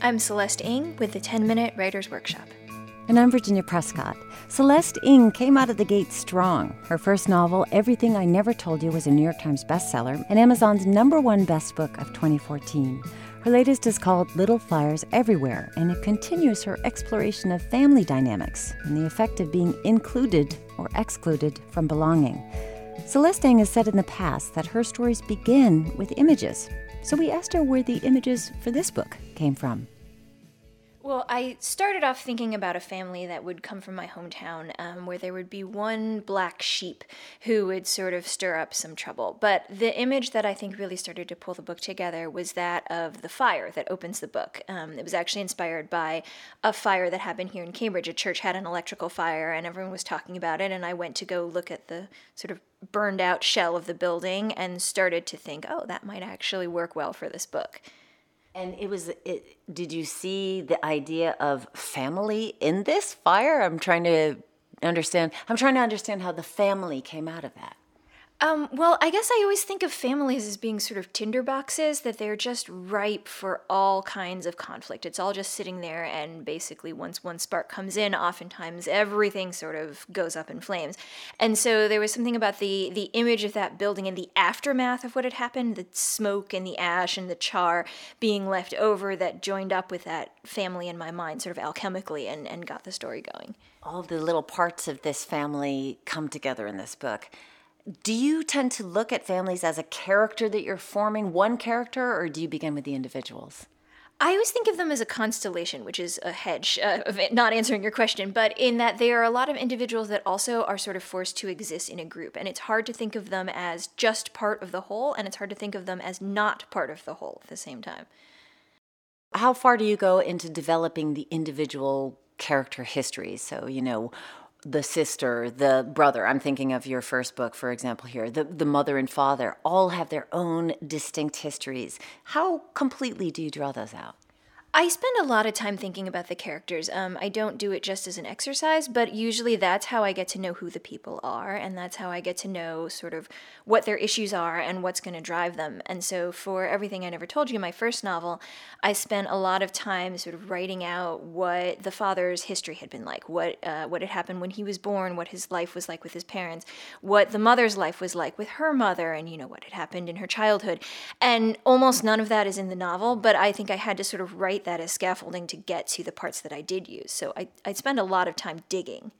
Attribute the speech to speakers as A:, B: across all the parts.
A: I'm Celeste Ng with the 10 Minute Writer's Workshop.
B: And I'm Virginia Prescott. Celeste Ng came out of the gate strong. Her first novel, Everything I Never Told You, was a New York Times bestseller and Amazon's number one best book of 2014. Her latest is called Little Fires Everywhere, and it continues her exploration of family dynamics and the effect of being included or excluded from belonging. Celeste Ng has said in the past that her stories begin with images. So we asked her where the images for this book came from.
A: Well, I started off thinking about a family that would come from my hometown, um, where there would be one black sheep who would sort of stir up some trouble. But the image that I think really started to pull the book together was that of the fire that opens the book. Um, it was actually inspired by a fire that happened here in Cambridge. A church had an electrical fire, and everyone was talking about it. And I went to go look at the sort of burned out shell of the building and started to think, oh, that might actually work well for this book.
B: And it was, it, did you see the idea of family in this fire? I'm trying to understand, I'm trying to understand how the family came out of that.
A: Um, well, I guess I always think of families as being sort of tinderboxes, that they're just ripe for all kinds of conflict. It's all just sitting there, and basically, once one spark comes in, oftentimes everything sort of goes up in flames. And so there was something about the, the image of that building and the aftermath of what had happened the smoke and the ash and the char being left over that joined up with that family in my mind, sort of alchemically, and, and got the story going.
B: All the little parts of this family come together in this book do you tend to look at families as a character that you're forming, one character, or do you begin with the individuals?
A: I always think of them as a constellation, which is a hedge uh, of not answering your question, but in that they are a lot of individuals that also are sort of forced to exist in a group. And it's hard to think of them as just part of the whole, and it's hard to think of them as not part of the whole at the same time.
B: How far do you go into developing the individual character histories? So, you know, the sister, the brother, I'm thinking of your first book, for example, here, the, the mother and father, all have their own distinct histories. How completely do you draw those out?
A: I spend a lot of time thinking about the characters. Um, I don't do it just as an exercise, but usually that's how I get to know who the people are, and that's how I get to know sort of what their issues are and what's going to drive them. And so, for Everything I Never Told You, my first novel, I spent a lot of time sort of writing out what the father's history had been like, what uh, what had happened when he was born, what his life was like with his parents, what the mother's life was like with her mother, and you know what had happened in her childhood. And almost none of that is in the novel, but I think I had to sort of write write that as scaffolding to get to the parts that I did use. So I, I spend a lot of time digging.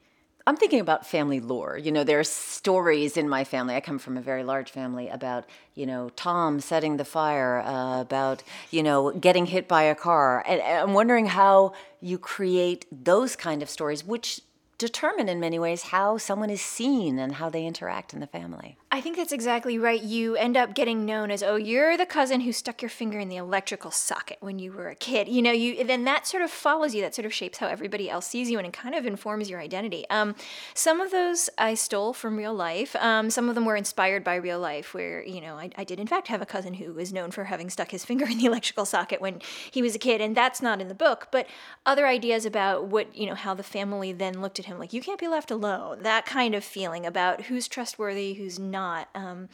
B: I'm thinking about family lore. You know, there are stories in my family. I come from a very large family about, you know, Tom setting the fire, uh, about, you know, getting hit by a car. And I'm wondering how you create those kind of stories, which determine in many ways how someone is seen and how they interact in the family.
A: I think that's exactly right. You end up getting known as, oh, you're the cousin who stuck your finger in the electrical socket when you were a kid. You know, you then that sort of follows you. That sort of shapes how everybody else sees you, and it kind of informs your identity. Um, some of those I stole from real life. Um, some of them were inspired by real life, where you know I, I did in fact have a cousin who was known for having stuck his finger in the electrical socket when he was a kid, and that's not in the book. But other ideas about what you know how the family then looked at him, like you can't be left alone. That kind of feeling about who's trustworthy, who's not. Um,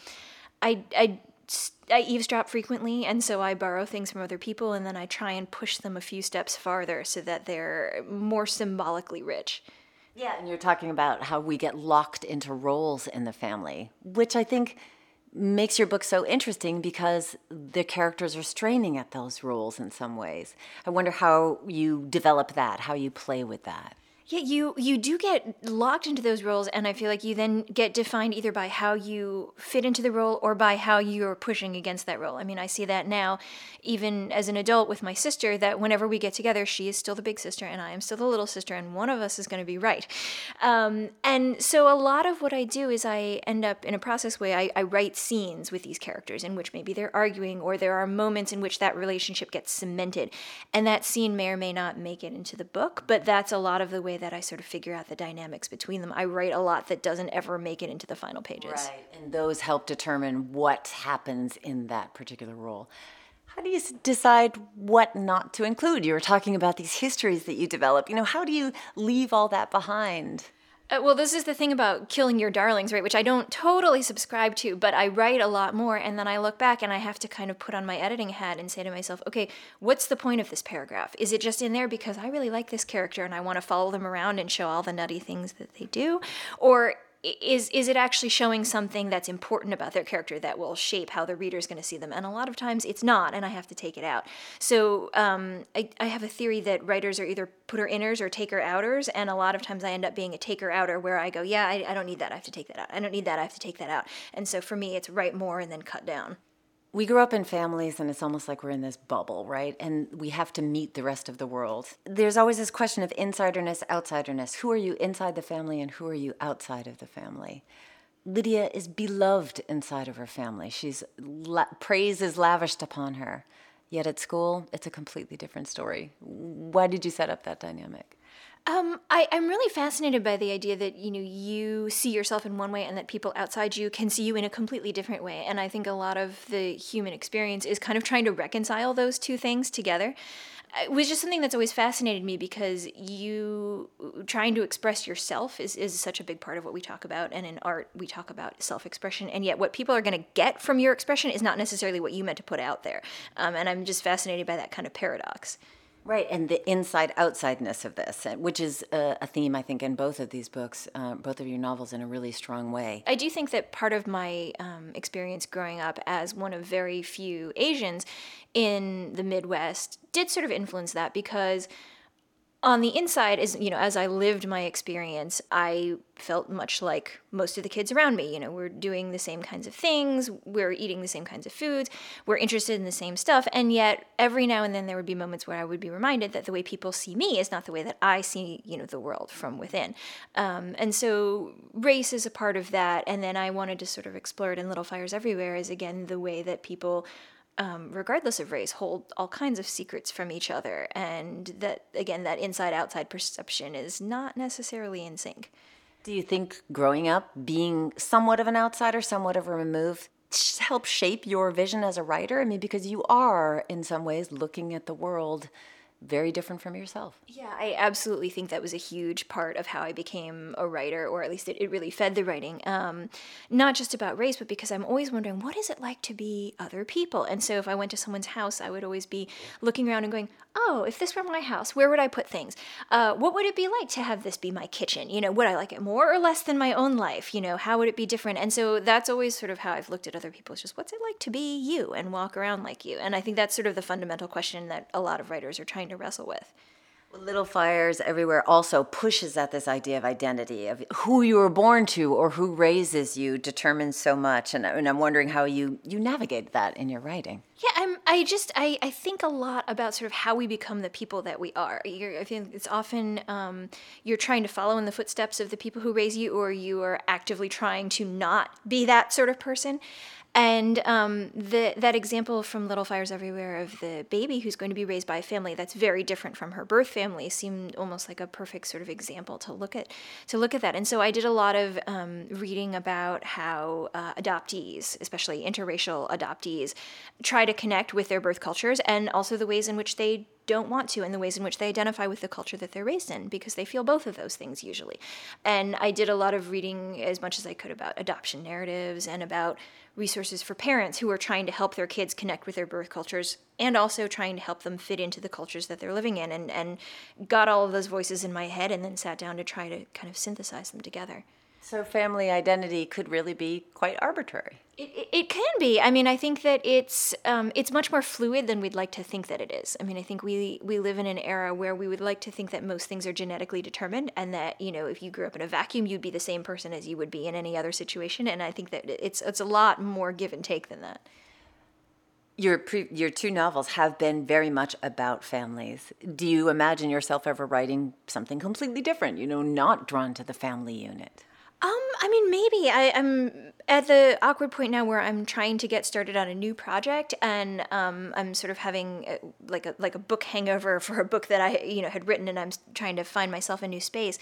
A: I, I, I eavesdrop frequently, and so I borrow things from other people, and then I try and push them a few steps farther so that they're more symbolically rich.
B: Yeah, and you're talking about how we get locked into roles in the family, which I think makes your book so interesting because the characters are straining at those roles in some ways. I wonder how you develop that, how you play with that.
A: Yeah, you you do get locked into those roles, and I feel like you then get defined either by how you fit into the role or by how you're pushing against that role. I mean, I see that now, even as an adult with my sister, that whenever we get together, she is still the big sister and I am still the little sister, and one of us is going to be right. Um, and so a lot of what I do is I end up in a process way. I, I write scenes with these characters in which maybe they're arguing, or there are moments in which that relationship gets cemented, and that scene may or may not make it into the book, but that's a lot of the way way that I sort of figure out the dynamics between them. I write a lot that doesn't ever make it into the final pages.
B: Right. And those help determine what happens in that particular role. How do you decide what not to include? You were talking about these histories that you develop. You know, how do you leave all that behind?
A: Uh, well, this is the thing about killing your darlings, right? Which I don't totally subscribe to, but I write a lot more, and then I look back and I have to kind of put on my editing hat and say to myself, okay, what's the point of this paragraph? Is it just in there because I really like this character and I want to follow them around and show all the nutty things that they do? Or is is it actually showing something that's important about their character that will shape how the reader is going to see them? And a lot of times it's not and i have to take it out. So um, I, I have a theory that writers are either putter inners or taker outers and a lot of times i end up being a taker outer where i go yeah I, I don't need that i have to take that out i don't need that i have to take that out. And so for me it's write more and then cut down
B: we grew up in families and it's almost like we're in this bubble, right? And we have to meet the rest of the world. There's always this question of insiderness, outsiderness. Who are you inside the family and who are you outside of the family? Lydia is beloved inside of her family. She's la- praise is lavished upon her. Yet at school, it's a completely different story. Why did you set up that dynamic?
A: Um, I, I'm really fascinated by the idea that you know you see yourself in one way and that people outside you can see you in a completely different way. And I think a lot of the human experience is kind of trying to reconcile those two things together. It was just something that's always fascinated me because you trying to express yourself is, is such a big part of what we talk about. And in art, we talk about self expression. And yet, what people are going to get from your expression is not necessarily what you meant to put out there. Um, and I'm just fascinated by that kind of paradox.
B: Right, and the inside outsideness of this, which is a, a, theme, I think, in both of these books, uh, both of your novels, in a really strong way.
A: I do think that part of my um, experience growing up as one of very few Asians in the Midwest did sort of influence that because on the inside is you know as i lived my experience i felt much like most of the kids around me you know we're doing the same kinds of things we're eating the same kinds of foods we're interested in the same stuff and yet every now and then there would be moments where i would be reminded that the way people see me is not the way that i see you know the world from within. Um, and so race is a part of that and then i wanted to sort of explore it in little fires everywhere is again the way that people um, regardless of race, hold all kinds of secrets from each other. And that, again, that inside outside perception is not necessarily in sync.
B: Do you think growing up, being somewhat of an outsider, somewhat of a remove, helps shape your vision as a writer? I mean, because you are, in some ways, looking at the world very different from yourself.
A: Yeah, I absolutely think that was a huge part of how I became a writer, or at least it, it really fed the writing. Um, not just about race, but because I'm always wondering, what is it like to be other people? And so if I went to someone's house, I would always be looking around and going, oh, if this were my house, where would I put things? Uh, what would it be like to have this be my kitchen? You know, would I like it more or less than my own life? You know, how would it be different? And so that's always sort of how I've looked at other people. It's just, what's it like to be you and walk around like you? And I think that's sort of the fundamental question that a lot of writers are trying to wrestle with.
B: Little Fires Everywhere also pushes at this idea of identity, of who you were born to or who raises you determines so much. And, and I'm wondering how you, you navigate that in your writing.
A: Yeah, I'm, I just, I, I think a lot about sort of how we become the people that we are. You're, I think it's often um, you're trying to follow in the footsteps of the people who raise you, or you are actively trying to not be that sort of person. And um, the, that example from Little Fires Everywhere of the baby who's going to be raised by a family that's very different from her birth family seemed almost like a perfect sort of example to look at to look at that. And so I did a lot of um, reading about how uh, adoptees, especially interracial adoptees, try to connect with their birth cultures and also the ways in which they don't want to in the ways in which they identify with the culture that they're raised in because they feel both of those things usually. And I did a lot of reading as much as I could about adoption narratives and about resources for parents who are trying to help their kids connect with their birth cultures and also trying to help them fit into the cultures that they're living in and, and got all of those voices in my head and then sat down to try to kind of synthesize them together.
B: So, family identity could really be quite arbitrary.
A: It, it, can be. I mean, I think that it's um, it's much more fluid than we'd like to think that it is. I mean, I think we we live in an era where we would like to think that most things are genetically determined, and that you know, if you grew up in a vacuum, you'd be the same person as you would be in any other situation. And I think that it's it's a lot more give and take than that.
B: Your pre- your two novels have been very much about families. Do you imagine yourself ever writing something completely different? You know, not drawn to the family unit.
A: I mean, maybe I, am at the awkward point now where I'm trying to get started on a new project, and um, I'm sort of having a, like a like a book hangover for a book that I you know had written, and I'm trying to find myself a new space.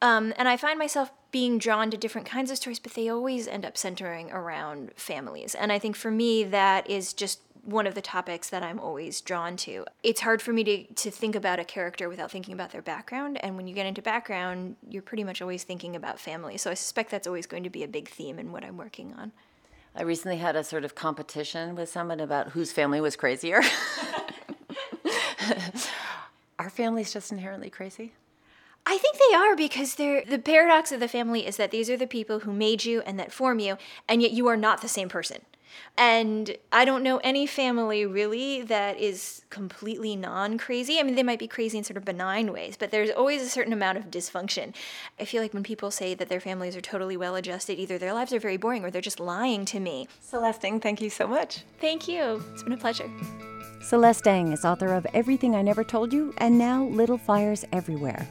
A: Um, and I find myself being drawn to different kinds of stories, but they always end up centering around families. And I think for me, that is just one of the topics that I'm always drawn to. It's hard for me to, to think about a character without thinking about their background. And when you get into background, you're pretty much always thinking about family. So I suspect that's always going to be a big theme in what I'm working on.
B: I recently had a sort of competition with someone about whose family was crazier. Our family's just inherently crazy?
A: I think they are because they're the paradox of the family is that these are the people who made you and that form you, and yet you are not the same person. And I don't know any family really that is completely non crazy. I mean, they might be crazy in sort of benign ways, but there's always a certain amount of dysfunction. I feel like when people say that their families are totally well adjusted, either their lives are very boring or they're just lying to me.
B: Celeste Ng, thank you so much.
A: Thank you. It's been a pleasure.
B: Celeste Ng is author of Everything I Never Told You and now Little Fires Everywhere.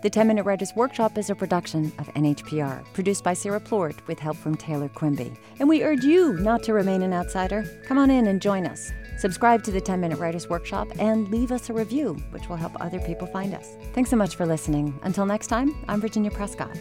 B: The 10 Minute Writers Workshop is a production of NHPR, produced by Sarah Plourde with help from Taylor Quimby. And we urge you not to remain an outsider. Come on in and join us. Subscribe to the 10 Minute Writers Workshop and leave us a review, which will help other people find us. Thanks so much for listening. Until next time, I'm Virginia Prescott.